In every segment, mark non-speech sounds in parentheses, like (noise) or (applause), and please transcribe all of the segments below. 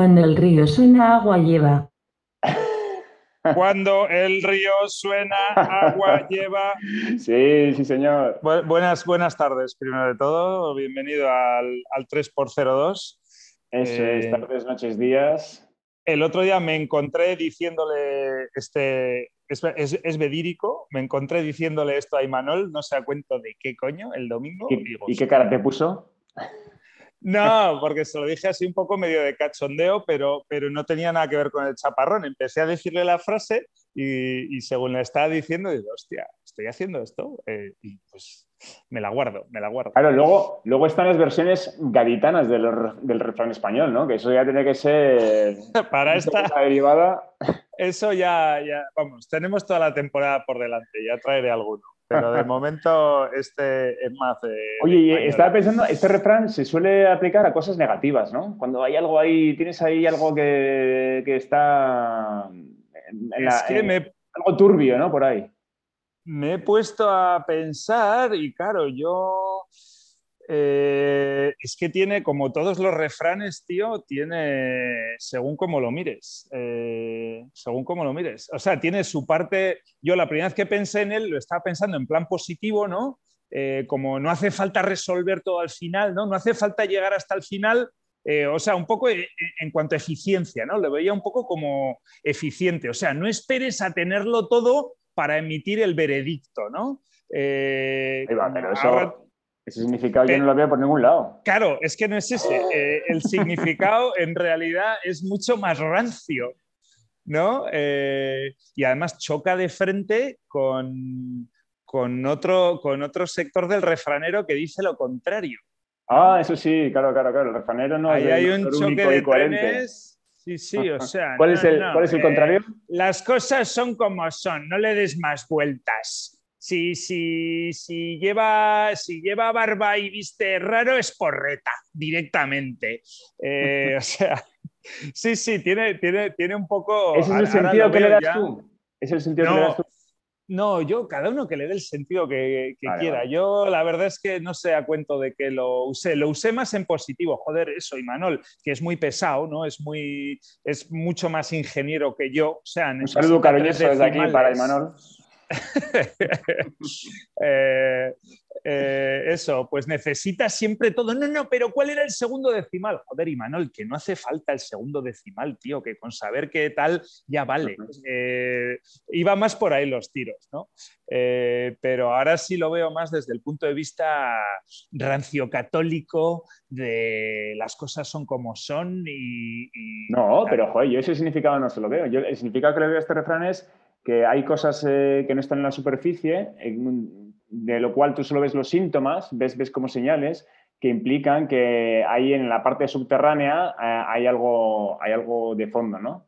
Cuando el río suena, agua lleva. Cuando el río suena, agua (laughs) lleva. Sí, sí, señor. buenas, buenas tardes, primero de todo. Bienvenido al, al 3x02. Eso es, eh, tardes, noches, días. El otro día me encontré diciéndole, este, es, es, vedírico, me encontré diciéndole esto a Imanol, no se da cuenta de qué coño, el domingo. ¿Y, qué cara te puso? No, porque se lo dije así un poco medio de cachondeo, pero, pero no tenía nada que ver con el chaparrón. Empecé a decirle la frase y, según le estaba diciendo, digo, hostia, estoy haciendo esto. Eh, y pues me la guardo, me la guardo. Claro, luego, luego están las versiones gaditanas del, refrán español, ¿no? Que eso ya tiene que ser. (laughs) Para esta. derivada. Eso ya, ya, vamos, tenemos toda la temporada por delante, ya traeré alguno. Pero de (laughs) momento este es más Oye, estaba pensando, este refrán se suele aplicar a cosas negativas, ¿no? Cuando hay algo ahí, tienes ahí algo que, está... es que me... Algo turbio, ¿no? Por ahí. Me he puesto a pensar y claro, yo eh, es que tiene, como todos los refranes, tío, tiene según cómo lo mires. Eh, según cómo lo mires. O sea, tiene su parte. Yo la primera vez que pensé en él lo estaba pensando en plan positivo, ¿no? Eh, como no hace falta resolver todo al final, ¿no? No hace falta llegar hasta el final. o sea, un poco en cuanto a eficiencia, ¿no? Lo veía un poco como eficiente. O sea, no esperes a tenerlo todo para emitir el veredicto, ¿no? va, pero eso, ese significado yo no lo veo por ningún lado. Claro, es que no es ese. Eh, el significado en realidad es mucho más rancio, ¿no? Eh, y además choca de frente con, con, otro, con otro sector del refranero que dice lo contrario. Ah, eso sí, claro, claro, claro. El refranero no Ahí hay un choque de trenes. Sí, sí, o (laughs) sea. ¿Cuál, es, el, ¿cuál es el contrario? Eh, las cosas son como son, no le des más vueltas si, si, si, lleva, si lleva barba y viste raro es porreta directamente. Eh, (laughs) o sea, sí, sí, tiene, tiene, tiene un poco... ¿Ese es el sentido que le das tú? ¿Es el sentido no, que le das tú? No, yo, cada uno que le dé el sentido que, quiera. Yo la verdad es que no sé a cuento de que lo usé. Lo usé más en positivo. Joder, eso, Imanol, que es muy pesado, ¿no? Es muy, es mucho más ingeniero que yo. O sea, un saludo cariñoso desde aquí para Imanol. (laughs) Eh, eh, eso, pues necesitas siempre todo. No, no, pero ¿cuál era el segundo decimal? Joder, Imanol, que no hace falta el segundo decimal, tío, que con saber qué tal ya vale. Eh, iba más por ahí los tiros, ¿no? pero ahora sí lo veo más desde el punto de vista rancio católico, de las cosas son como son y. no, pero joder, yo ese significado no se lo veo. Yo, el significado que le veo a este refrán es que hay cosas eh, que no están en la superficie, de lo cual tú solo ves los síntomas, ves, ves como señales que implican que ahí en la parte subterránea eh, hay, algo, hay algo de fondo, ¿no?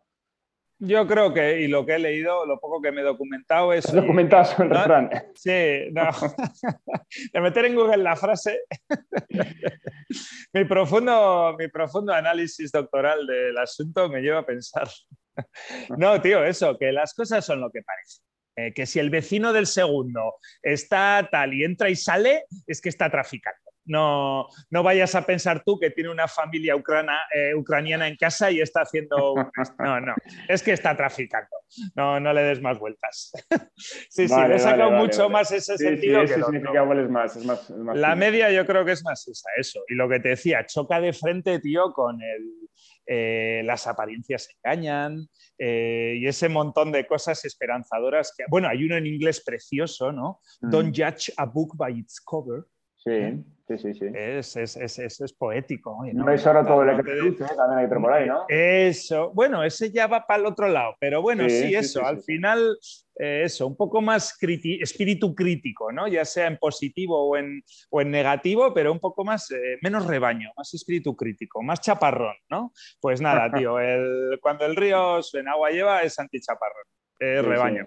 Yo creo que, y lo que he leído, lo poco que me he documentado es... documentado sobre el refrán? Sí, no. (laughs) de meter en Google la frase. (laughs) mi, profundo, mi profundo análisis doctoral del asunto me lleva a pensar (laughs) no, tío, eso, que las cosas son lo que parecen. Eh, que si el vecino del segundo está tal y entra y sale, es que está traficando. No, no vayas a pensar tú que tiene una familia eh, ucraniana en casa y está haciendo... (laughs) No, no, es que está traficando. No, no le des más vueltas. (laughs) sí, sí, le he sacado mucho más ese sentido que es más, es más, La media yo creo que es más esa, eso. Y lo que te decía, choca de frente, tío, con el eh, las apariencias engañan eh, y ese montón de cosas esperanzadoras. Que, bueno, hay uno en inglés precioso, ¿no? Mm. Don't judge a book by its cover. Sí, sí, sí. sí. Es, es, es, es, poético. ¿no? es ahora todo el que dice, también hay por ahí, ¿no? Eso, bueno, ese ya va para el otro lado, pero bueno, sí, eso, al final, eh, eso, un poco más espíritu crítico, ¿no? Ya sea en positivo o en, o en negativo, pero un poco más, eh, menos rebaño, más espíritu crítico, más chaparrón, ¿no? Pues nada, tío, el, cuando el río en agua lleva es antichaparrón, es rebaño.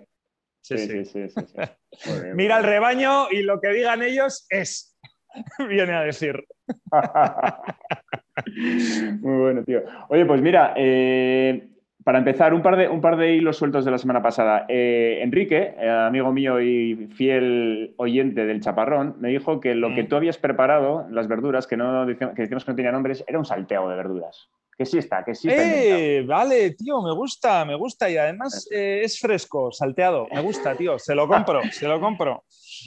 Sí, sí, sí. (laughs) Mira el rebaño y lo que digan ellos es. (laughs) viene a decir. (laughs) Muy bueno, tío. Oye, pues mira, eh, para empezar, un par, de, un par de hilos sueltos de la semana pasada. Eh, Enrique, eh, amigo mío y fiel oyente del Chaparrón, me dijo que lo que mm. tú habías preparado, las verduras, que, no, que decíamos que no tenía nombres, era un salteado de verduras. que sí está, que sí eh, Vale, tío, me gusta, me gusta y además eh, es fresco, salteado, me gusta, tío, se lo compro, (laughs) se lo compro.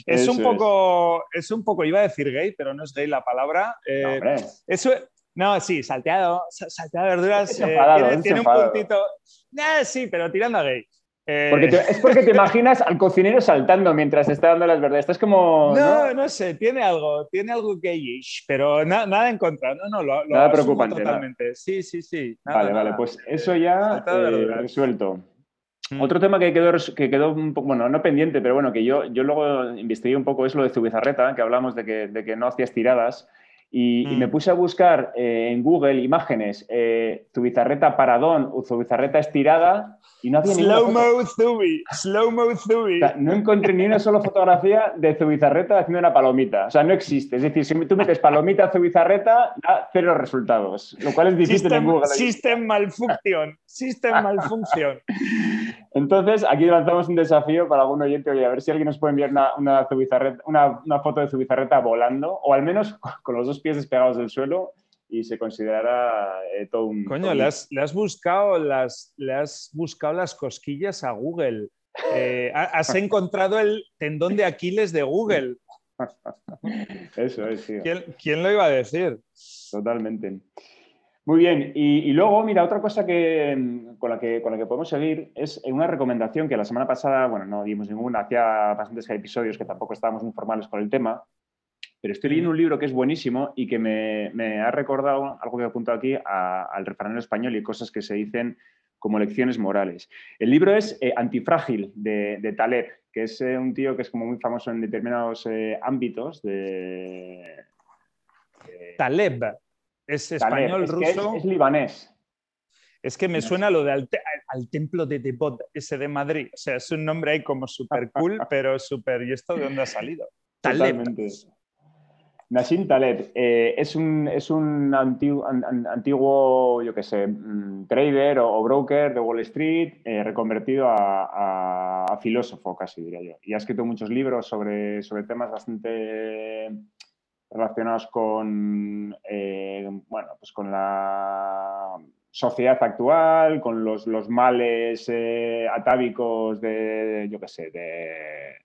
Es un poco, es. un poco, iba a decir gay, pero no es gay la palabra. No, eso, no, sí, salteado, salteado de verduras, eh, tiene, un puntito. sí, pero tirando a gay. Porque es porque te imaginas al cocinero saltando mientras está dando las verduras. Estás como. No, no, sé, tiene algo, tiene algo gayish, pero nada en contra. No, no, lo, nada preocupante. Totalmente. Sí, sí, sí. vale, vale, pues eso ya eh, resuelto. Mm. Otro tema que quedó, que quedó un poco, bueno, no pendiente, pero bueno, que yo, yo luego investigué un poco es lo de Zubizarreta, que hablamos de que, de que no hacías tiradas. Y, me mm. puse a buscar eh, en Google imágenes eh, Zubizarreta paradón o Zubizarreta estirada y no había Slow mo Zubi, slow mo Zubi. no encontré ni una sola fotografía de Zubizarreta haciendo una palomita. O sea, no existe. Es decir, si tú metes palomita Zubizarreta, da cero resultados, lo cual es difícil en Google. System malfunction. System malfunction. (laughs) Entonces, aquí lanzamos un desafío para algún oyente, oye, a ver si alguien nos puede enviar una, una, foto de Zubizarreta volando, o al menos (laughs) con los dos pies despegados del suelo y se considerará eh, todo un... Coño, Le, has, buscado las, le has buscado las cosquillas a Google. Eh, has (laughs) encontrado el tendón de Aquiles de Google. (laughs) Eso es, sí. ¿Quién, lo iba a decir? Totalmente. Muy bien, y, luego, mira, otra cosa que, con, la que, con la que podemos seguir es una recomendación que la semana pasada, bueno, no dimos ninguna, hacía bastantes episodios que tampoco estábamos muy formales con el tema, pero estoy leyendo un libro que es buenísimo y que me, ha recordado algo que he apuntado aquí al refranero español y cosas que se dicen como lecciones morales. El libro es eh, Antifrágil de, Taleb, que es eh, un tío que es como muy famoso en determinados eh, ámbitos de, Taleb. ¿Es español, ruso? Es, libanés. Es que me suena lo de al, templo de Debod, ese de Madrid. O sea, es un nombre ahí como súper cool, (laughs) pero súper... ¿Y esto de dónde ha salido? Taleb. Nassim Taleb eh, es un, es un antiguo, antiguo, yo qué sé, mm, trader o, broker de Wall Street eh, reconvertido a, filósofo, casi diría yo. Y ha escrito muchos libros sobre, sobre temas bastante relacionados con, eh, bueno, pues con la sociedad actual, con los, los males atávicos de, yo qué sé, de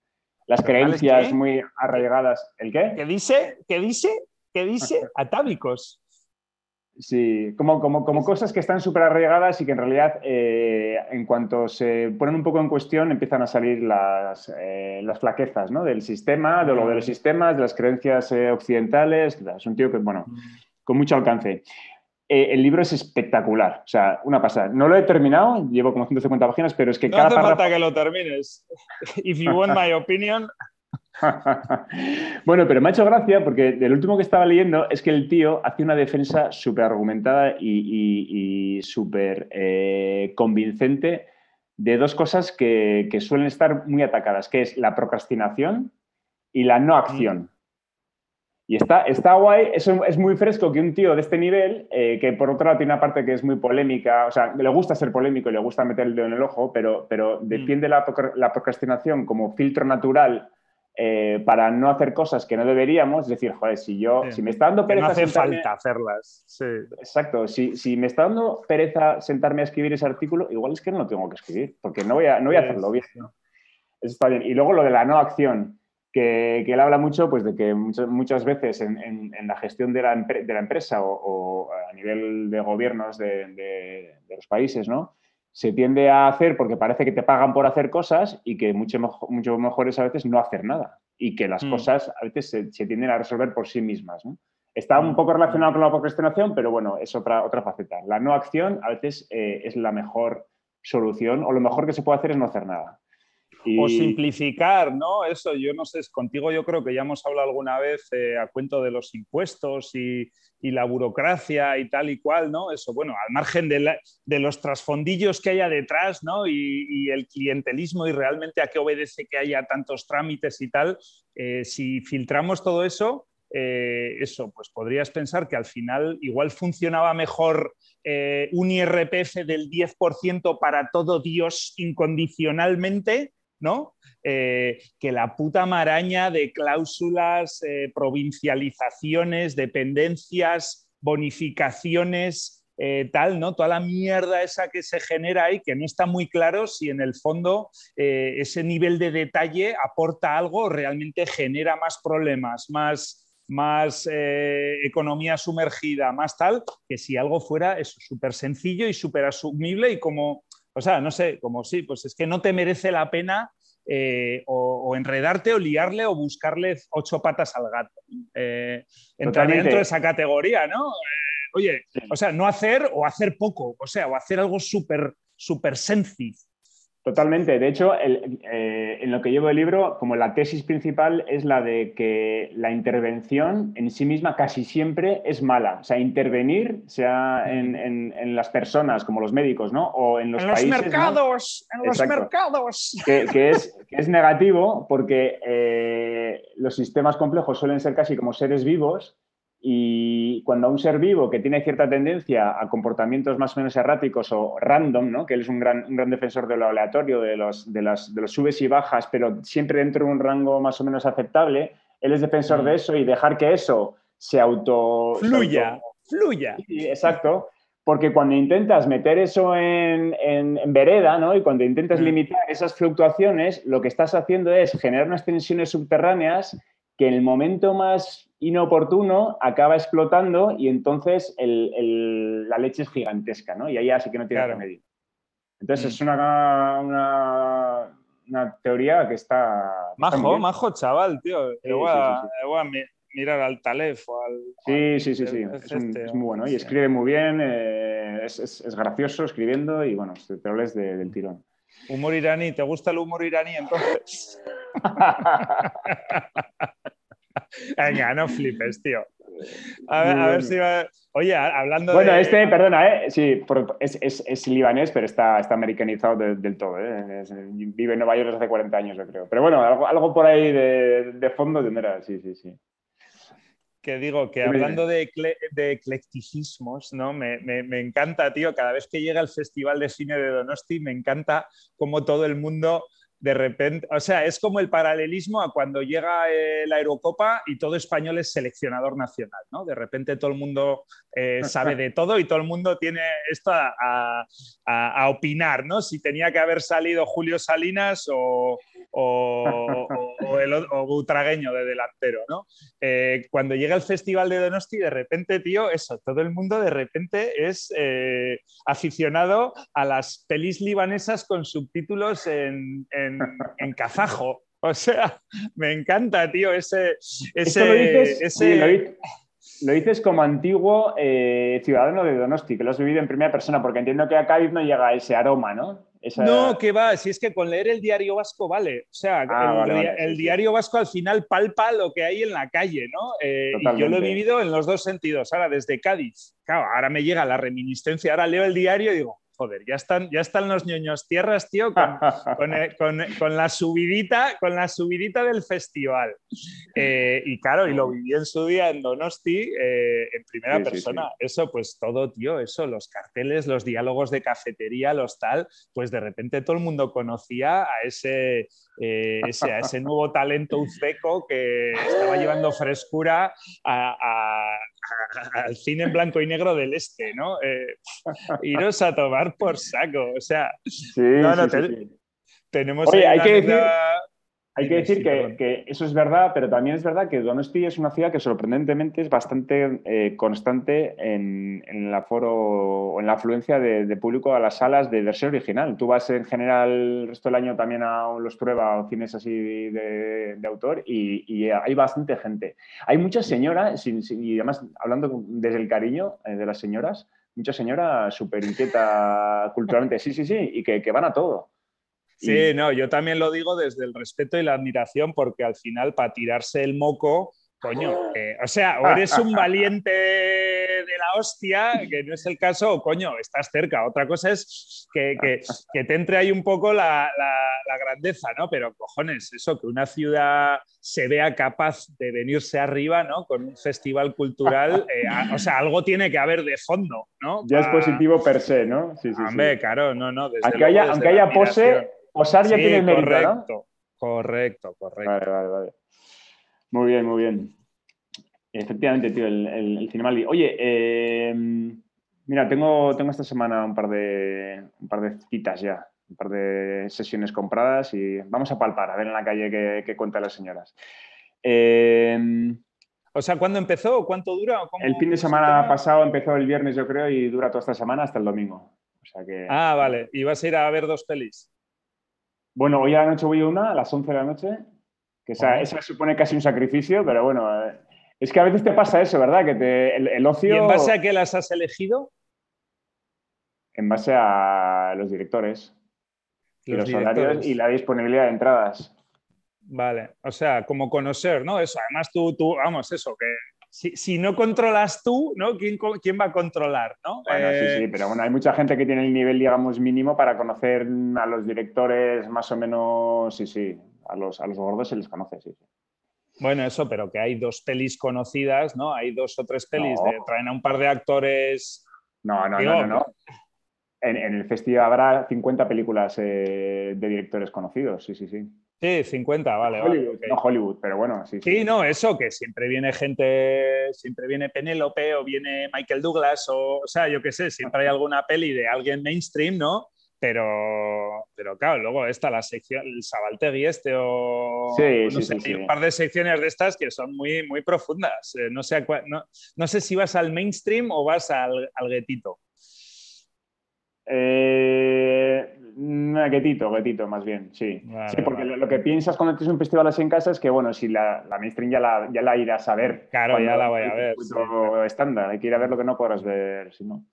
las creencias muy arraigadas. ¿El qué? ¿Qué dice? ¿Qué dice? ¿Qué dice? (laughs) Atávicos. Sí, como, como, como cosas que están súper arraigadas y que en realidad eh, en cuanto se ponen un poco en cuestión empiezan a salir las, eh, las flaquezas ¿no? del sistema, de lo de los sistemas, de las creencias eh, occidentales. Es un tío que, bueno, con mucho alcance. Eh, el libro es espectacular, o sea, una pasada. No lo he terminado, llevo como 150 páginas, pero es que no cada hace falta que lo termines. (laughs) If you want my opinion. (laughs) bueno, pero me ha hecho gracia porque el último que estaba leyendo es que el tío hace una defensa súper argumentada y, súper eh, convincente de dos cosas que, que, suelen estar muy atacadas, que es la procrastinación y la no acción. Y está, está guay, eso es muy fresco que un tío de este nivel, eh, que por otro lado tiene una parte que es muy polémica, o sea, le gusta ser polémico y le gusta meter el dedo en el ojo, pero, pero mm. defiende la, procrastinación como filtro natural eh, para no hacer cosas que no deberíamos. Es decir, joder, si yo, si me está dando pereza. no hace falta hacerlas. Sí. Exacto, si, si, me está dando pereza sentarme a escribir ese artículo, igual es que no lo tengo que escribir, porque no voy a, no voy a hacerlo bien. Eso está bien. Y luego lo de la no acción que, él habla mucho pues, de que muchas, muchas veces en, la gestión de la, de la empresa o, a nivel de gobiernos de, los países, ¿no? Se tiende a hacer porque parece que te pagan por hacer cosas y que mucho, mucho mejor es a veces no hacer nada y que las mm. cosas a veces se, tienden a resolver por sí mismas. Está un mm. poco relacionado con la procrastinación, pero bueno, es otra, otra faceta. La no acción a veces eh, es la mejor solución o lo mejor que se puede hacer es no hacer nada. O simplificar, ¿no? Eso, yo no sé, contigo yo creo que ya hemos hablado alguna vez eh, a cuento de los impuestos y, la burocracia y tal y cual, ¿no? Eso, bueno, al margen de, los trasfondillos que haya detrás, ¿no? Y, el clientelismo y realmente a qué obedece que haya tantos trámites y tal, eh, si filtramos todo eso, eh, eso, pues podrías pensar que al final igual funcionaba mejor un IRPF del 10% para todo Dios incondicionalmente ¿no? Eh, que la puta maraña de cláusulas, eh, provincializaciones, dependencias, bonificaciones eh, tal, ¿no? Toda la mierda esa que se genera ahí, que no está muy claro si en el fondo ese nivel de detalle aporta algo o realmente genera más problemas, más, economía sumergida, más tal, que si algo fuera súper sencillo y súper asumible y como, o sea, no sé, como sí, pues es que no te merece la pena o, enredarte o liarle o buscarle ocho patas al gato. entrar dentro de esa categoría, ¿no? Oye, o sea, no hacer o hacer poco, o sea, o hacer algo súper, súper sencillo. Totalmente. De hecho, eh, en lo que llevo el libro, como la tesis principal es la de que la intervención en sí misma casi siempre es mala. O sea, intervenir, sea en, las personas como los médicos, ¿no? O en los, países, mercados, en los mercados. Que, es, (laughs) es, negativo porque eh, los sistemas complejos suelen ser casi como seres vivos y cuando a un ser vivo que tiene cierta tendencia a comportamientos más o menos erráticos o random, ¿no? que él es un gran, un gran defensor de lo aleatorio, de los, de, las, de los subes y bajas, pero siempre dentro de un rango más o menos aceptable, él es defensor de mm. eso y dejar que eso se auto... Fluya, fluya. Sí, exacto. Porque cuando intentas meter eso en, en, vereda, ¿no? Y cuando intentas mm. limitar esas fluctuaciones, lo que estás haciendo es generar unas tensiones subterráneas que en el momento más inoportuno acaba explotando y entonces la leche es gigantesca, ¿no? Y ahí así que no tiene remedio. Entonces es mm. una, una, teoría que está... Majo, majo chaval, tío. voy, a, mirar al Talef o al... Sí, sí, sí, sí. Es, este, muy bueno. Y escribe muy bien, eh, es, gracioso escribiendo y bueno, te hables del tirón. Humor iraní, ¿te gusta el humor iraní entonces? (laughs) Venga, no flipes, tío. A ver, si va... Oye, hablando bueno, este, perdona, ¿eh? sí, es, libanés, pero está, está americanizado del todo. ¿eh? vive en Nueva York desde hace 40 años, yo creo. Pero bueno, algo, por ahí de, fondo tendrá, sí, sí, sí. Que digo, que hablando de, de eclecticismos, ¿no? Me, me, encanta, tío, cada vez que llega el Festival de Cine de Donosti, me encanta cómo todo el mundo de repente, o sea, es como el paralelismo a cuando llega eh, la Eurocopa y todo español es seleccionador nacional, ¿no? De repente todo el mundo eh, (laughs) sabe de todo y todo el mundo tiene esto a, opinar, ¿no? Si tenía que haber salido Julio Salinas o, o, el Butragueño de delantero, ¿no? Eh, cuando llega el Festival de Donosti, de repente, tío, eso, todo el mundo de repente es aficionado a las pelis libanesas con subtítulos en en, kazajo. O sea, me encanta, tío, ese... ese, lo, dices, como antiguo eh, ciudadano de Donosti, que lo has vivido en primera persona, porque entiendo que a Cádiz no llega ese aroma, ¿no? No, que va, si es que con leer el diario vasco vale. O sea, ah, el, diario vasco al final palpa lo que hay en la calle, ¿no? Eh, y yo lo he vivido en los dos sentidos. Ahora, desde Cádiz, claro, ahora me llega la reminiscencia, ahora leo el diario y digo, joder, ya están, ya están los ñoños tierras, tío, (laughs) con, la subidita, con la subidita del festival. Eh, y claro, y lo viví en su día en Donosti, eh, en primera persona. Eso, pues todo, tío, eso, los carteles, los diálogos de cafetería, los tal, pues de repente todo el mundo conocía a ese, eh, ese, a ese (laughs) nuevo talento uzbeco que estaba llevando frescura al cine en blanco y negro del este, ¿no? iros a tomar por saco. O sea, tenemos. Oye, hay que decir. Hay que decir que, eso es verdad, pero también es verdad que Donosti es una ciudad que sorprendentemente es bastante eh, constante en, el aforo en la afluencia de, público a las salas de versión original. Tú vas en general el resto del año también a los pruebas o cines así de, autor y, hay bastante gente. Hay muchas señoras, y además hablando desde el cariño eh, de las señoras, mucha señora súper inquieta (laughs) culturalmente, sí, sí, sí, y que, van a todo. Sí, no, yo también lo digo desde el respeto y la admiración, porque al final, para tirarse el moco, coño, o sea, o eres un valiente de la hostia, que no es el caso, o coño, estás cerca. Otra cosa es que, te entre ahí un poco la, grandeza, ¿no? Pero cojones, eso, que una ciudad se vea capaz de venirse arriba, ¿no? Con un festival cultural, (laughs) eh, o sea, algo tiene que haber de fondo, ¿no? Ya es positivo per se, ¿no? Sí, sí, Hombre, claro, no, no. aunque, haya, aunque haya pose, posar ya tiene mérito, correcto, Correcto, correcto. Vale, vale, vale. Muy bien, muy bien. Efectivamente, tío, el, el, Oye, em, Mira, tengo, tengo esta semana un par, de, un par de citas ya, un par de sesiones compradas y vamos a palpar, a ver en la calle qué, qué cuentan las señoras. Eh, o sea, ¿cuándo empezó? ¿Cuánto dura? el fin de semana pasado empezó el viernes, yo creo, y dura toda esta semana hasta el domingo. Ah, vale. ¿Y vas a ir a ver dos pelis? Bueno, hoy a la noche voy a una, a las 11 de la noche, que esa, supone casi un sacrificio, pero bueno, eh, es que a veces te pasa eso, ¿verdad? Que te, el, ocio... ¿Y en base a qué las has elegido? En base a los directores. Los y los horarios y la disponibilidad de entradas. Vale, o sea, como conocer, ¿no? Eso, además tú, tú vamos, eso, que si, no controlas tú, ¿no? ¿Quién, ¿Quién, va a controlar, no? Bueno, sí, sí, eh, pero bueno, hay mucha gente que tiene el nivel, digamos, mínimo para conocer a los directores más o menos, sí, sí, a los, a los gordos se les conoce, sí, sí. Bueno, eso, pero que hay dos pelis conocidas, ¿no? Hay dos o tres pelis, de, traen a un par de actores... No, no, no, no, En, el festival habrá 50 películas eh, de directores conocidos, sí, sí, sí. Sí, 50, vale. Hollywood, No Hollywood, pero bueno, sí, sí. no, eso, que siempre viene gente, siempre viene Penélope o viene Michael Douglas, o, o sea, yo qué sé, siempre hay alguna peli de alguien mainstream, ¿no? Pero, pero claro, luego está la sección, el Sabaltegui este o sí, no sé, hay un par de secciones de estas que son muy, muy profundas. Eh, no, sé, no, no, sé si vas al mainstream o vas al, al guetito. Eh, Guetito, guetito, más bien, sí. sí, porque lo, que piensas cuando tienes un festival así en casa es que, bueno, si la, la mainstream ya la, ya la irás a ver. Claro, ya la voy a ver. estándar, hay que ir a ver lo que no podrás ver, si no.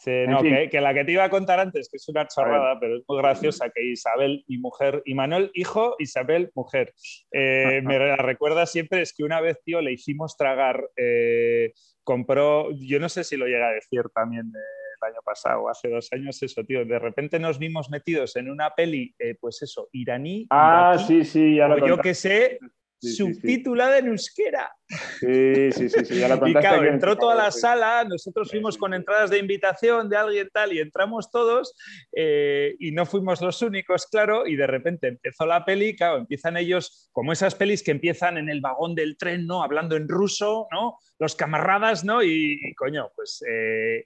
Sí, no, que, la que te iba a contar antes, que es una chorrada, pero es muy graciosa, que Isabel y mujer, y Manuel hijo, Isabel mujer. Eh, (laughs) me la recuerda siempre, es que una vez, tío, le hicimos tragar, eh, compró, yo no sé si lo llega a decir también, eh, año pasado, hace dos años, eso, tío. De repente nos vimos metidos en una peli, eh, pues eso, iraní. Ah, sí, sí, ya lo Yo que sé, subtitulada en euskera. Sí, sí, sí, ya lo Y claro, entró toda la sala, nosotros fuimos con entradas de invitación de alguien tal y entramos todos eh, y no fuimos los únicos, claro, y de repente empezó la peli, claro, empiezan ellos como esas pelis que empiezan en el vagón del tren, ¿no? Hablando en ruso, ¿no? Los camaradas, ¿no? Y, coño, pues eh,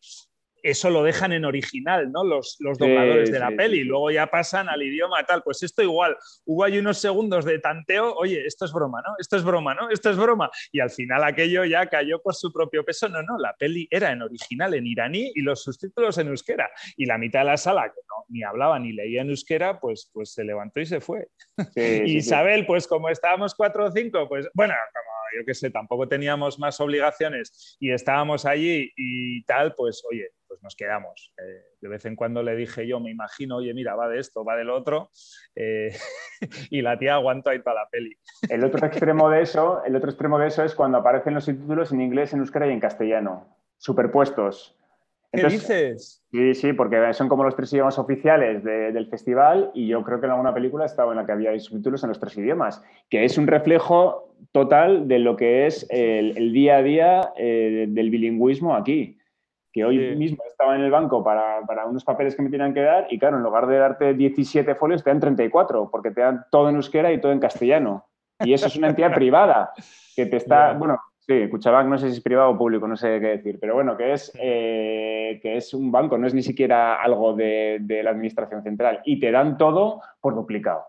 eso lo dejan en original, ¿no? Los, los dobladores de la peli, luego ya pasan al idioma tal. Pues esto igual, hubo ahí unos segundos de tanteo, oye, esto es broma, ¿no? Esto es broma, ¿no? Esto es broma. Y al final aquello ya cayó por su propio peso. No, no, la peli era en original, en iraní y los subtítulos en euskera. Y la mitad de la sala, que no, ni hablaba ni leía en euskera, pues, pues se levantó y se fue. (laughs) Isabel, pues como estábamos cuatro o cinco, pues bueno, como yo qué sé, tampoco teníamos más obligaciones y estábamos allí y tal, pues oye, pues nos quedamos. Eh, de vez en cuando le dije yo, me imagino, oye, mira, va de esto, va del otro, eh, (laughs) y la tía aguantó ahí toda la peli. El otro extremo de eso, el otro extremo de eso es cuando aparecen los subtítulos en inglés, en euskera y en castellano, superpuestos. ¿Qué dices? Sí, sí, porque son como los tres idiomas oficiales del festival y yo creo que en alguna película estaba en la que había subtítulos en los tres idiomas, que es un reflejo total de lo que es el, día a día eh, del bilingüismo aquí que hoy mismo estaba en el banco para, para, unos papeles que me tenían que dar y claro, en lugar de darte 17 folios te dan 34 porque te dan todo en euskera y todo en castellano. Y eso es una entidad (laughs) privada que te está, bueno, sí, Cuchabank no sé si es privado o público, no sé qué decir, pero bueno, que es, eh, que es un banco, no es ni siquiera algo de, de la administración central y te dan todo por duplicado.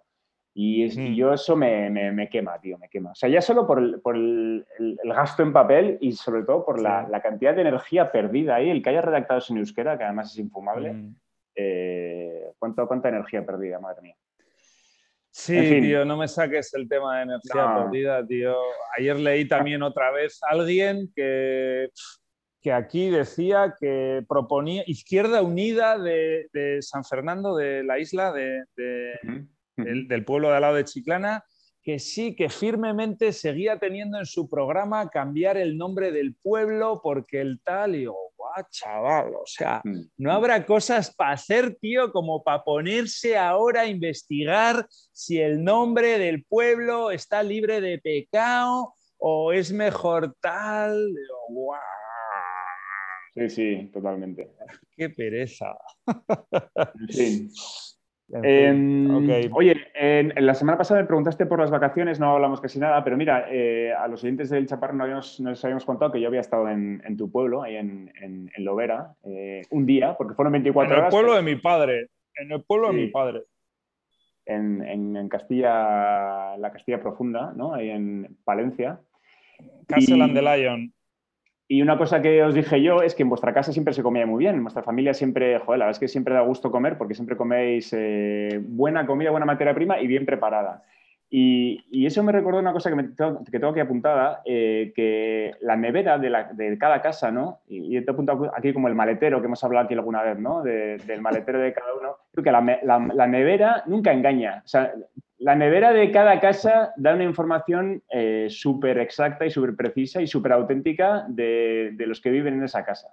Y, mm. yo eso me, me, quema, tío, me quema. O sea, ya solo por el, por el, gasto en papel y sobre todo por la, la, cantidad de energía perdida ahí, el que haya redactado sin euskera, que además es infumable. Mm. Eh, ¿cuánto, ¿Cuánta energía perdida, madre mía? Sí, tío, no me saques el tema de energía perdida, tío. Ayer leí también otra vez a alguien que, que aquí decía que proponía Izquierda Unida de, de San Fernando, de la isla de, del, pueblo de al lado de Chiclana, que sí, que firmemente seguía teniendo en su programa cambiar el nombre del pueblo porque el tal, y digo, guau, chaval, o sea, mm. no habrá cosas para hacer, tío, como para ponerse ahora a investigar si el nombre del pueblo está libre de pecado o es mejor tal, guau. Sí, sí, totalmente. Qué pereza. Sí. Em, oye, en, la semana pasada me preguntaste por las vacaciones, no hablamos casi nada, pero mira, eh, a los oyentes del Chaparro no, habíamos, les habíamos contado que yo había estado en, tu pueblo, ahí en, en Lovera, eh, un día, porque fueron 24 horas. En el pueblo de mi padre, en el pueblo de mi padre. En, Castilla, la Castilla Profunda, ¿no? Ahí en Palencia. Castle and the Lion. Y una cosa que os dije yo es que en vuestra casa siempre se comía muy bien, en vuestra familia siempre, joder, la verdad es que siempre da gusto comer porque siempre coméis eh, buena comida, buena materia prima y bien preparada. Y, eso me recordó una cosa que, tengo, que aquí apuntada, eh, que la nevera de, cada casa, ¿no? Y, te he apuntado aquí como el maletero que hemos hablado aquí alguna vez, ¿no? del maletero de cada uno. Que la, la nevera nunca engaña. O sea, la nevera de cada casa da una información eh, súper exacta y súper precisa y súper auténtica de, los que viven en esa casa.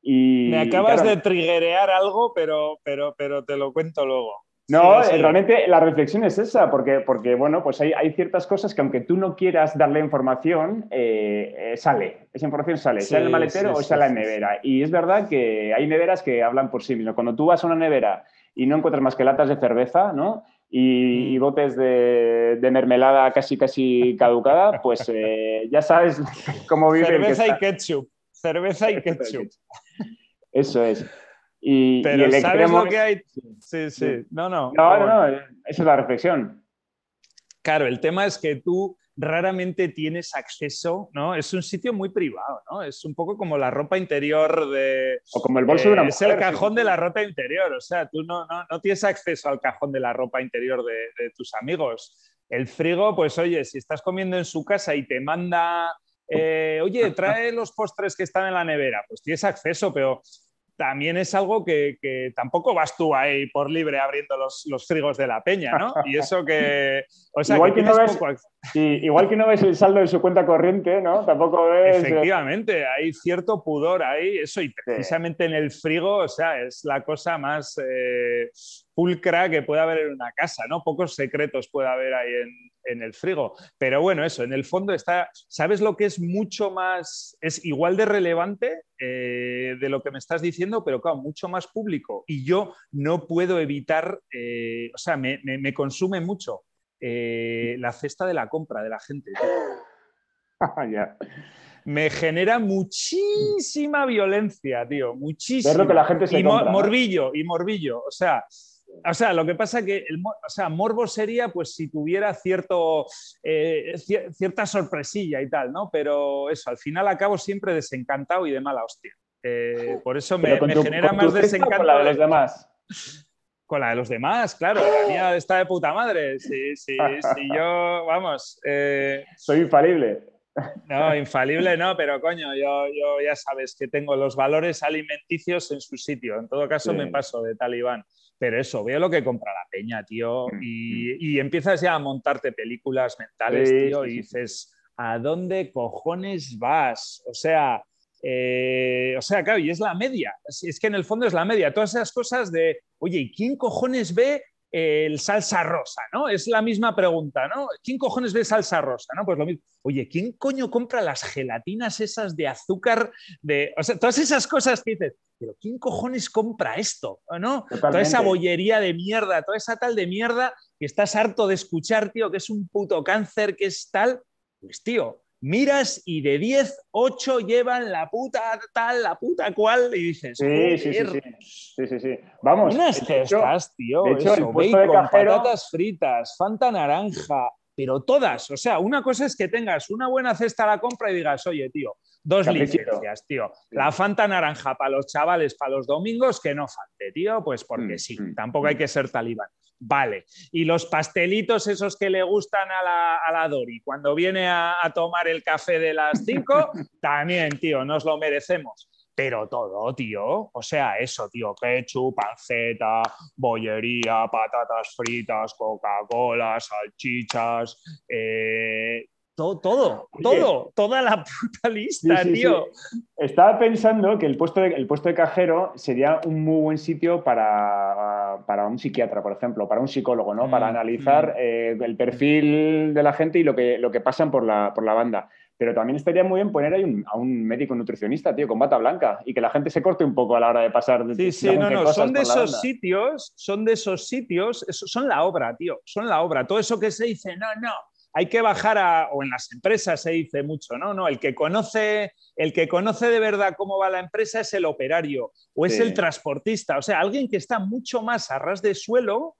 Y, Me acabas de triguerear algo, pero, pero, pero te lo cuento luego. No, eh, realmente la reflexión es esa, porque, porque bueno, pues hay, ciertas cosas que aunque tú no quieras darle información, eh, sale, esa información sale, sea en el maletero o sea en la nevera. Y es verdad que hay neveras que hablan por sí mismas. Cuando tú vas a una nevera y no encuentras más que latas de cerveza, ¿no? Y, mm. botes de, mermelada casi casi caducada, pues eh, ya sabes (laughs) cómo vive. Cerveza y ketchup. Cerveza y ketchup. Eso es. Y, Pero ¿sabes lo que hay? Sí, sí. No, no. No, no, no. Esa es la reflexión. Claro, el tema es que tú raramente tienes acceso, ¿no? Es un sitio muy privado, ¿no? Es un poco como la ropa interior de... O como el bolso de una mujer. Es el cajón de la ropa interior, o sea, tú no, no, tienes acceso al cajón de la ropa interior de, tus amigos. El frigo, pues oye, si estás comiendo en su casa y te manda, eh, oye, trae los postres que están en la nevera, pues tienes acceso, pero también es algo que, tampoco vas tú ahí por libre abriendo los, frigos de la peña, ¿no? Y eso que... O sea, igual que, no ves, igual que no ves el saldo de su cuenta corriente, ¿no? Tampoco ves... Eh, Efectivamente, hay cierto pudor ahí, eso, y precisamente en el frigo, o sea, es la cosa más eh, pulcra que puede haber en una casa, ¿no? Pocos secretos puede haber ahí en, en el frigo. Pero bueno, eso, en el fondo está, ¿sabes lo que es mucho más, es igual de relevante eh, de lo que me estás diciendo, pero claro, mucho más público? Y yo no puedo evitar, eh, o sea, me, consume mucho eh, la cesta de la compra de la gente. (laughs) Me genera muchísima violencia, tío, muchísima. que la gente se y morbillo, y morbillo. O sea, o sea, lo que pasa que el, o sea, morbo sería pues si tuviera cierto, eh, cierta sorpresilla y tal, ¿no? Pero eso, al final acabo siempre desencantado y de mala hostia. Eh, por eso me, genera más desencanto. Con la de los demás. Con la de los demás, claro. La mía está de puta madre. Sí, sí, (laughs) sí, yo, vamos. Eh, Soy infalible. No, infalible no, pero coño, yo, yo, ya sabes que tengo los valores alimenticios en su sitio. En todo caso, me paso de talibán. Pero eso, veo lo que compra la peña, tío, mm, y, empiezas ya a montarte películas mentales, tío, y dices, ¿a dónde cojones vas? O sea, eh, o sea, claro, y es la media. Es, que en el fondo es la media. Todas esas cosas de, oye, ¿y quién cojones ve el salsa rosa, ¿no? Es la misma pregunta, ¿no? ¿Quién cojones ve salsa rosa, ¿no? Pues lo mismo. Oye, ¿quién coño compra las gelatinas esas de azúcar? De, o sea, todas esas cosas que dices, pero ¿quién cojones compra esto? ¿No? Toda esa bollería de mierda, toda esa tal de mierda que estás harto de escuchar, tío, que es un puto cáncer, que es tal. Pues, tío, miras y de 10, 8 llevan la puta tal, la puta cual, y dices, sí, sí, sí, sí, sí, sí, Vamos. Unas cestas, tío, de hecho, eso, bacon, patatas fritas, fanta naranja, pero todas. O sea, una cosa es que tengas una buena cesta a la compra y digas, oye, tío, dos licencias, tío. La Fanta naranja para los chavales, para los domingos, que no falte, tío, pues porque mm, sí, mm, tampoco hay mm. que ser talibán. Vale. Y los pastelitos esos que le gustan a la, a la Dori cuando viene a, tomar el café de las 5, (laughs) también, tío, nos lo merecemos. Pero todo, tío. O sea, eso, tío. Ketchup, panceta, bollería, patatas fritas, Coca-Cola, salchichas, eh, todo, todo, todo, toda la (laughs) puta lista, tío. Estaba pensando que el puesto, de, el puesto de cajero sería un muy buen sitio para, para un psiquiatra, por ejemplo, para un psicólogo, ¿no? para mm, analizar mm. Eh, el perfil de la gente y lo que, lo que pasan por la, por la banda. Pero también estaría muy bien poner ahí a un médico nutricionista, tío, con bata blanca y que la gente se corte un poco a la hora de pasar. De, sí, sí, no, no, son de esos sitios, son de esos sitios, son la obra, tío, son la obra. Todo eso que se dice, no, no, hay que bajar a, o en las empresas se dice mucho, ¿no? No, el que conoce, el que conoce de verdad cómo va la empresa es el operario o es el transportista, o sea, alguien que está mucho más a ras de suelo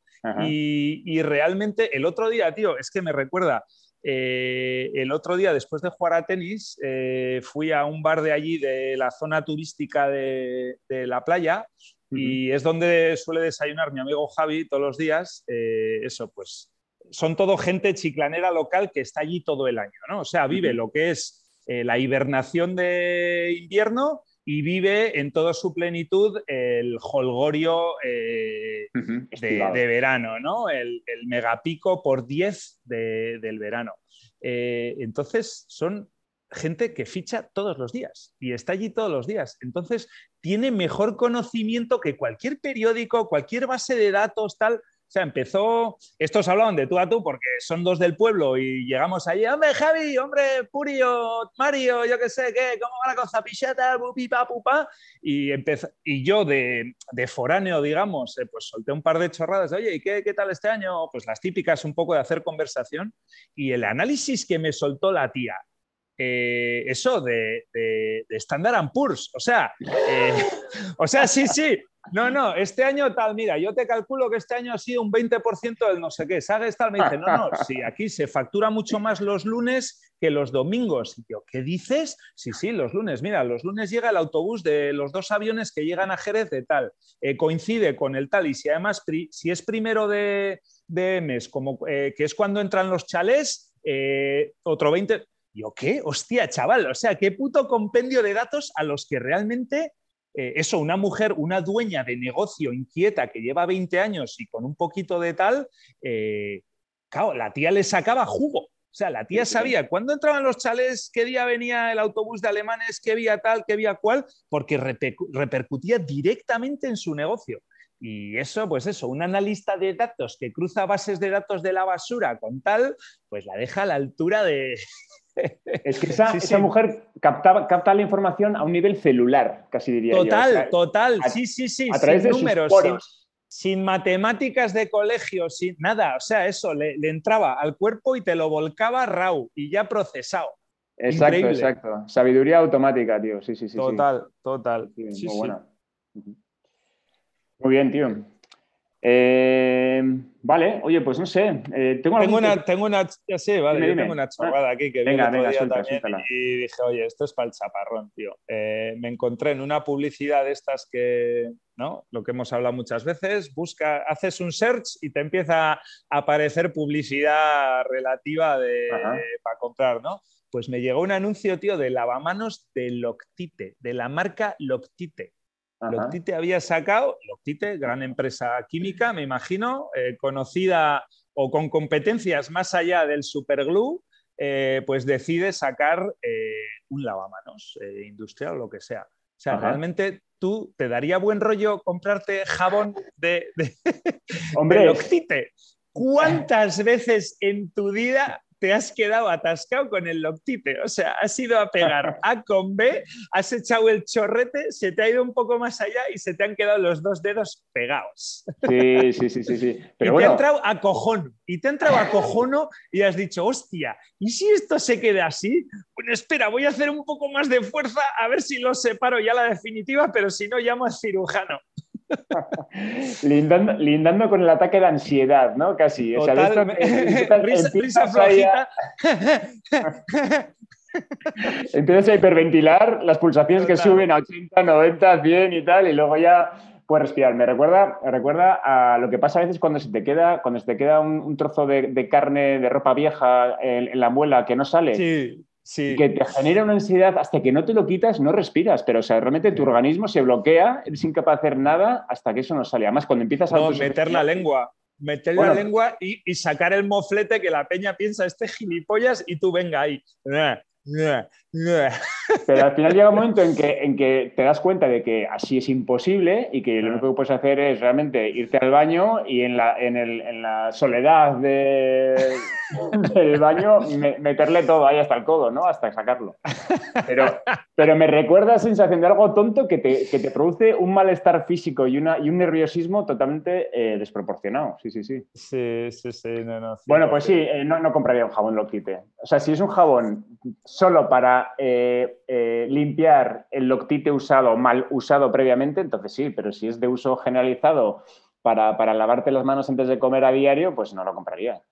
y, realmente el otro día, tío, es que me recuerda, eh, el otro día después de jugar a tenis, eh, fui a un bar de allí, de la zona turística de, la playa, y es donde suele desayunar mi amigo Javi todos los días. Eh, eso, pues son todo gente chiclanera local que está allí todo el año, ¿no? O sea, vive lo que es la hibernación de invierno y vive en toda su plenitud el holgorio eh, de, verano, ¿no? El, megapico por 10 del verano. Eh, entonces, son gente que ficha todos los días y está allí todos los días. Entonces, tiene mejor conocimiento que cualquier periódico, cualquier base de datos, tal. O sea, empezó, estos hablaban de tú a tú porque son dos del pueblo y llegamos allí, hombre Javi, hombre Purio, Mario, yo qué sé, ¿qué? ¿Cómo va la cosa? Pichata, pupa, pupa. Y, empezó, y yo de, de foráneo, digamos, eh, pues solté un par de chorradas, oye, ¿y qué, qué tal este año? Pues las típicas un poco de hacer conversación. Y el análisis que me soltó la tía, eh, eso de, de, de, Standard Poor's. O sea, eh, (laughs) o sea, sí, sí, no, no, este año tal, mira, yo te calculo que este año ha sido un 20% del no sé qué. ¿Sabes tal? Me dice, no, no, (laughs) sí, aquí se factura mucho más los lunes que los domingos. Y yo, ¿qué dices? Sí, sí, los lunes. Mira, los lunes llega el autobús de los dos aviones que llegan a Jerez de tal. Eh, coincide con el tal. Y si además, si es primero de, mes, como, eh, que es cuando entran los chalés, eh, otro 20. Yo, ¿qué? Hostia, chaval. O sea, qué puto compendio de datos a los que realmente eh, eso, una mujer, una dueña de negocio inquieta que lleva 20 años y con un poquito de tal, eh, claro, la tía le sacaba jugo. O sea, la tía sabía cuándo entraban los chales, qué día venía el autobús de alemanes, qué vía tal, qué vía cual, porque repercutía directamente en su negocio. Y eso, pues eso, un analista de datos que cruza bases de datos de la basura con tal, pues la deja a la altura de, es que (laughs) esa, mujer capta la información a un nivel celular, casi diría total, Total, sí, sí, sí. A través sin de números, sin, matemáticas de colegio, sin nada. O sea, eso le, entraba al cuerpo y te lo volcaba raw y ya procesado. Exacto, exacto. Sabiduría automática, tío. Sí, sí, sí. Total, total. muy buena. Muy bien, tío. Eh, vale, oye, pues no sé. Eh, tengo, una, tengo una, ya sé, vale, tengo una chorrada aquí que venga, vi el también y dije, oye, esto es para el chaparrón, tío. Eh, me encontré en una publicidad de estas que, ¿no? Lo que hemos hablado muchas veces, busca, haces un search y te empieza a aparecer publicidad relativa de, para comprar, ¿no? Pues me llegó un anuncio, tío, de lavamanos de Loctite, de la marca Loctite. Loctite había sacado, Loctite, gran empresa química, me imagino, eh, conocida o con competencias más allá del superglue, eh, pues decide sacar eh, un lavamanos industrial o lo que sea. O sea, realmente tú te daría buen rollo comprarte jabón de, de (laughs) Loctite. ¿Cuántas (laughs) veces en tu vida te has quedado atascado con el loctite. O sea, has ido a pegar (laughs) A con B, has echado el chorrete, se te ha ido un poco más allá y se te han quedado los dos dedos pegados. Sí, sí, sí, sí. sí. (laughs) Pero y te ha entrado a cojono. Y te ha entrado a cojono y has dicho, hostia, ¿y si esto se queda así? Bueno, espera, voy a hacer un poco más de fuerza a ver si lo separo ya la definitiva, pero si no, llamo al cirujano. (laughs) lindando, con el ataque de ansiedad, ¿no? Casi. (laughs) risa, flojita. (laughs) Empiezas a hiperventilar las pulsaciones que suben a 80, 90, 100 y tal, y luego ya puedes respirar. Me recuerda, recuerda a lo que pasa a veces cuando se te queda, cuando se te queda un, trozo de, carne de ropa vieja en, en, la muela que no sale. Sí que te genera una ansiedad hasta que no te lo quitas, no respiras, pero o sea, realmente tu organismo se bloquea, eres incapaz de hacer nada hasta que eso no sale. Además, cuando empiezas a... No, meter la lengua, meter la lengua y, sacar el moflete que la peña piensa, este gilipollas, y tú venga ahí. Pero al final llega un momento en que, en que te das cuenta de que así es imposible y que lo único que puedes hacer es realmente irte al baño y en la, en el, en la soledad de, del baño meterle todo ahí hasta el codo, ¿no? Hasta sacarlo. Pero, pero me recuerda la sensación de algo tonto que te, que te produce un malestar físico y, una, y un nerviosismo totalmente eh, desproporcionado. Sí, sí, sí. Sí, sí, sí. No, no, bueno, pues sí, eh, no, no compraría un jabón Loctite. O sea, si es un jabón solo para eh, eh, limpiar el Loctite usado, mal usado previamente, entonces sí, pero si es de uso generalizado para, para lavarte las manos antes de comer a diario, pues no lo compraría.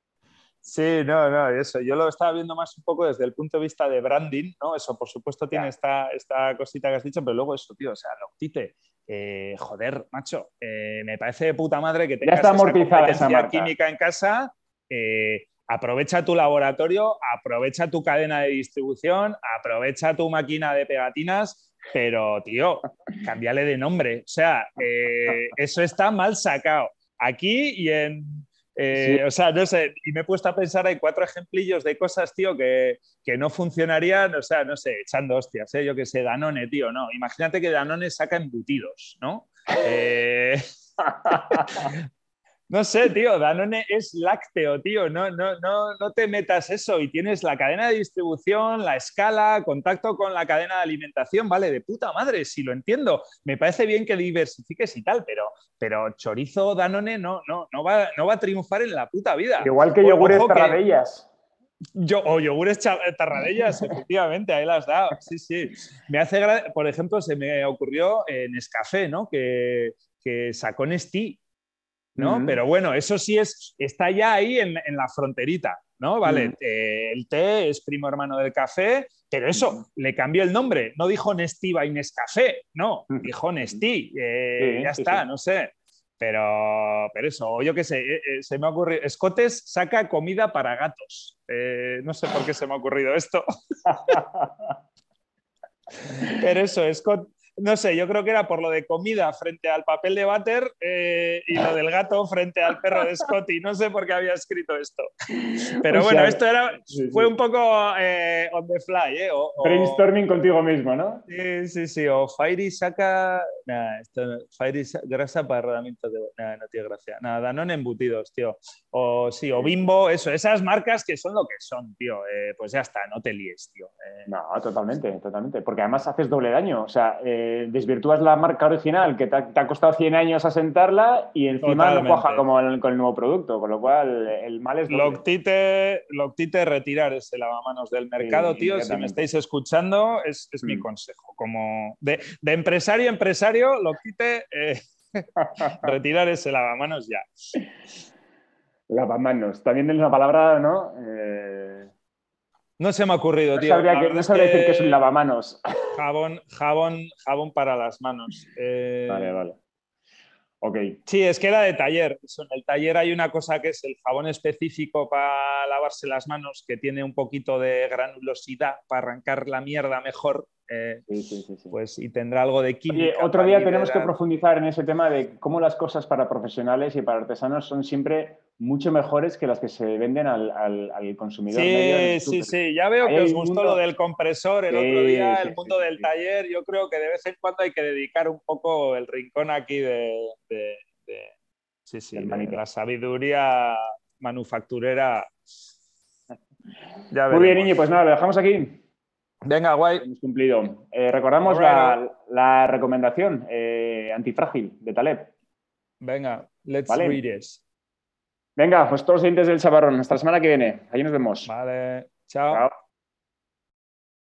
Sí, no, no, eso. Yo lo estaba viendo más un poco desde el punto de vista de branding, ¿no? Eso, por supuesto, tiene esta, esta cosita que has dicho, pero luego eso, tío, o sea, Loctite, eh, joder, macho, me parece de puta madre que tengas ya está amortizada esa, esa química en casa. Eh, aprovecha tu laboratorio, aprovecha tu cadena de distribución, aprovecha tu máquina de pegatinas, pero, tío, cámbiale de nombre. O sea, eh, eso está mal sacado. Aquí y en... Eh, o sea, no sé, y me he puesto a pensar, hay cuatro ejemplillos de cosas, tío, que, no funcionarían, o sea, no sé, echando hostias, ¿eh? yo que sé, Danone, tío, no. Imagínate que Danone saca embutidos, ¿no? Eh... (laughs) No sé, tío, Danone es lácteo, tío, no, no, no, no te metas eso y tienes la cadena de distribución, la escala, contacto con la cadena de alimentación, vale, de puta madre, si lo entiendo, me parece bien que diversifiques y tal, pero, pero chorizo Danone no, no, no, va, no va a triunfar en la puta vida. Igual que yogures tarradellas. Yo, o yogures tarradellas, (laughs) efectivamente, ahí las dado. Sí, sí. Me hace, por ejemplo, se me ocurrió en Escafé, ¿no? Que, que sacó Nestí ¿no? Pero bueno, eso sí es, está ya ahí en, la fronterita, ¿no? Vale, eh, el té es primo hermano del café, pero eso, le cambió el nombre, no dijo Nestiva y Nescafé, no, dijo Nestí, eh, ya está, no sé. Pero, pero eso, yo qué sé, eh, se me ha ocurrido. Escotes saca comida para gatos. no sé por qué se me ha ocurrido esto. (laughs) pero eso, Scott, no sé, yo creo que era por lo de comida frente al papel de váter eh, y lo del gato frente al perro de Scotty. No sé por qué había escrito esto. Pero bueno, esto era, fue un poco eh, on the fly. ¿eh? Brainstorming contigo mismo, ¿no? Sí, sí, sí. O Fairy saca. Nada, esto, Fairy grasa para rodamientos de. Nada, no tiene gracia. Nada, no en embutidos, tío. O sí, o Bimbo, eso. Esas marcas que son lo que son, tío. Eh, pues ya está, no te líes, tío. No, totalmente, totalmente. Porque además haces doble daño. O sea, desvirtúas la marca original que te ha, costado 100 años asentarla y encima no cuaja como con el nuevo producto, con lo cual el mal es... Loctite, Loctite retirar ese lavamanos del mercado, tío, si me estáis escuchando, es, mi mm. consejo. Como de, empresario a empresario, Loctite, eh, (laughs) retirar ese lavamanos ya. Lavamanos, también es una palabra, ¿no? Eh, no se me ha ocurrido, tío. no sabría decir que es un lavamanos. (laughs) Jabón, jabón, jabón para las manos. Eh, vale, vale. Ok. Sí, es que era de taller. en el taller hay una cosa que es el jabón específico para lavarse las manos, que tiene un poquito de granulosidad para arrancar la mierda mejor. Eh, pues y tendrá algo de química. otro día tenemos que profundizar en ese tema de cómo las cosas para profesionales y para artesanos son siempre mucho mejores que las que se venden al, al, consumidor. Sí, sí, sí. Ya veo que os gustó lo del compresor el otro día, el mundo del taller. Yo creo que de vez en cuando hay que dedicar un poco el rincón aquí de, sí, sí, la sabiduría manufacturera. (laughs) Muy bien, Niño, pues nada, lo dejamos aquí. Venga, guay. Hemos cumplido. Eh, recordamos la, recomendación eh, antifrágil de Taleb. Venga, let's read it. Venga, pues todos los dientes del chaparrón. Hasta la semana que viene. Allí nos vemos. Vale, chao. Chao.